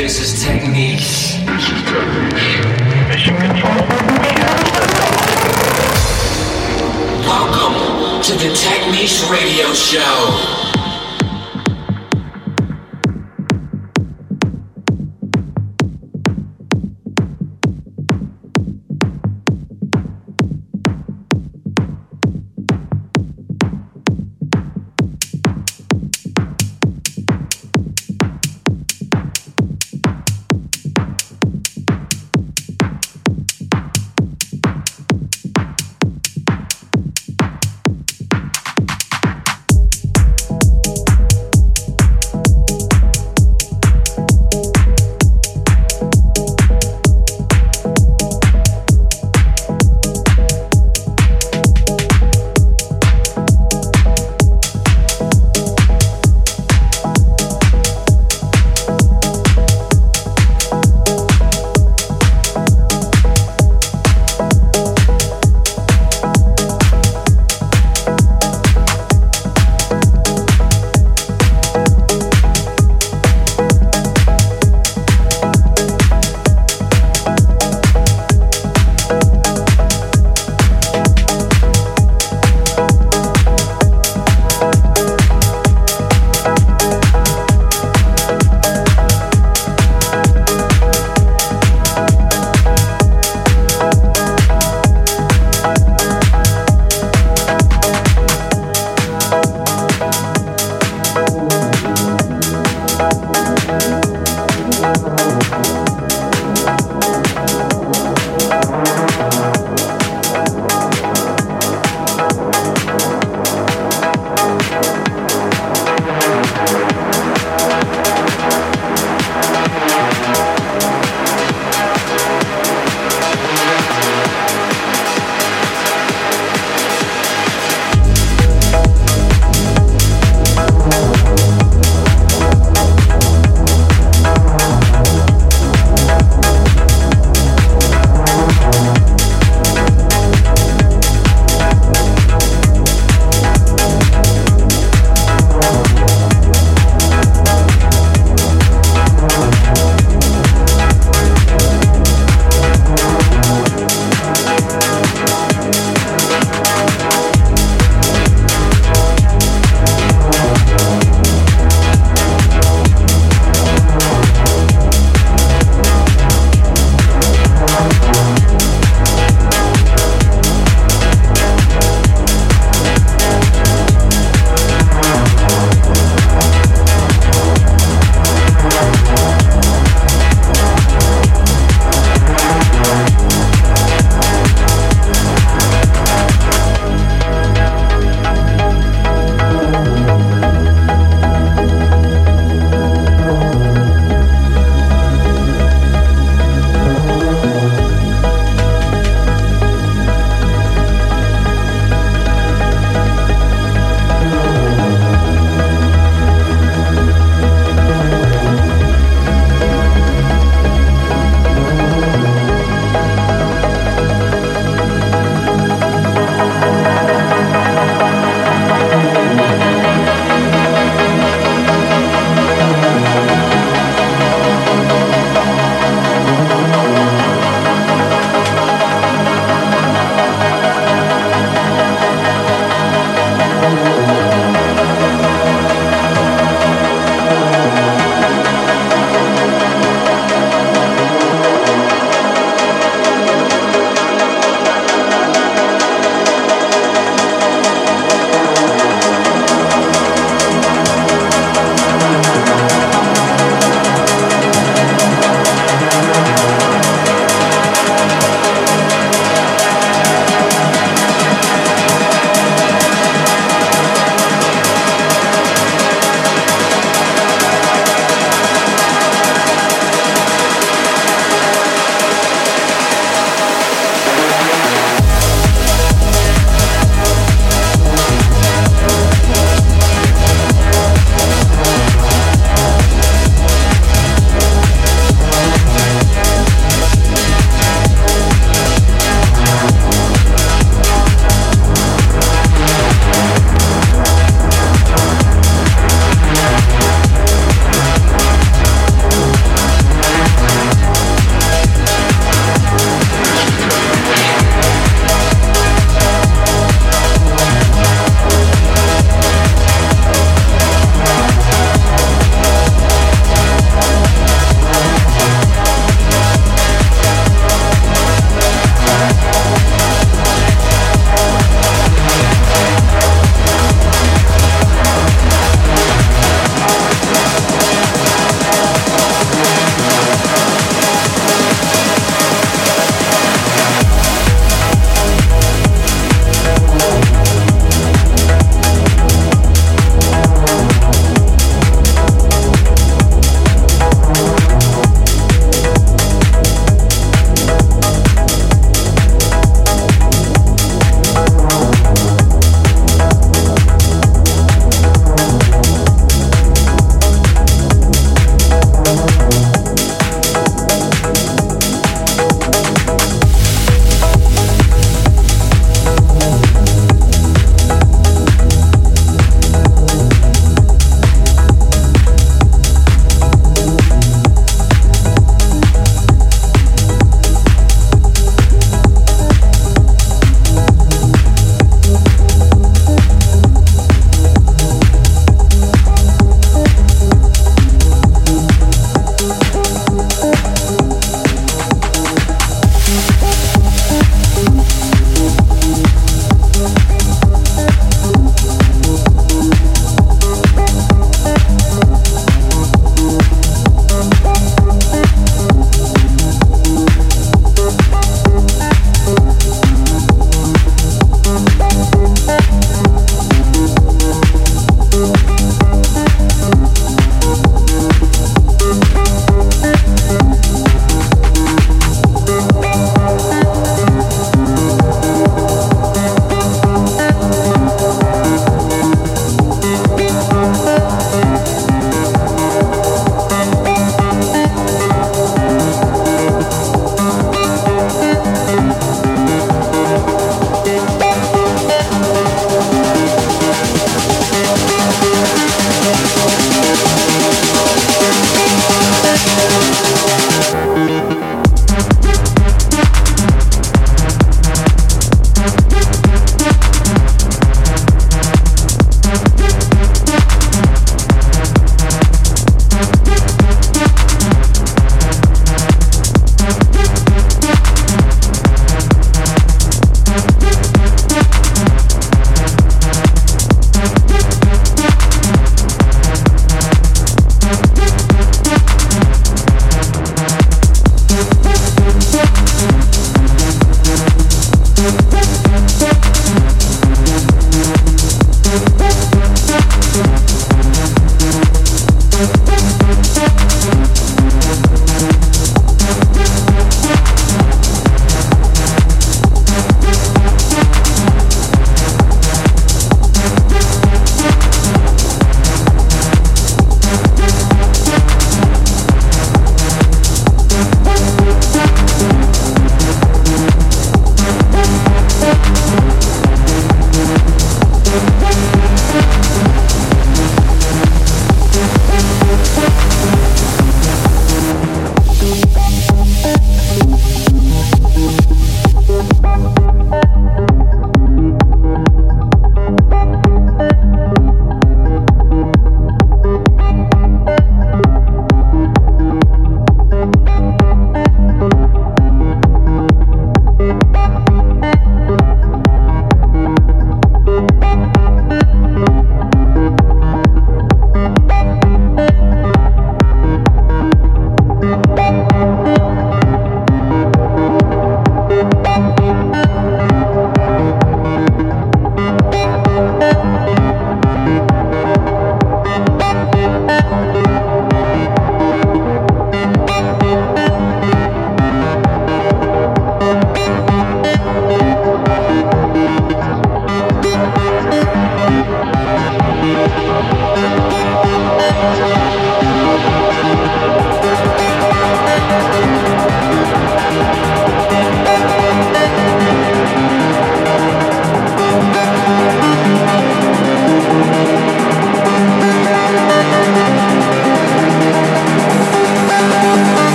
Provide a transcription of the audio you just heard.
This is technique. This is We Mission control. Welcome to the Technique Radio Show.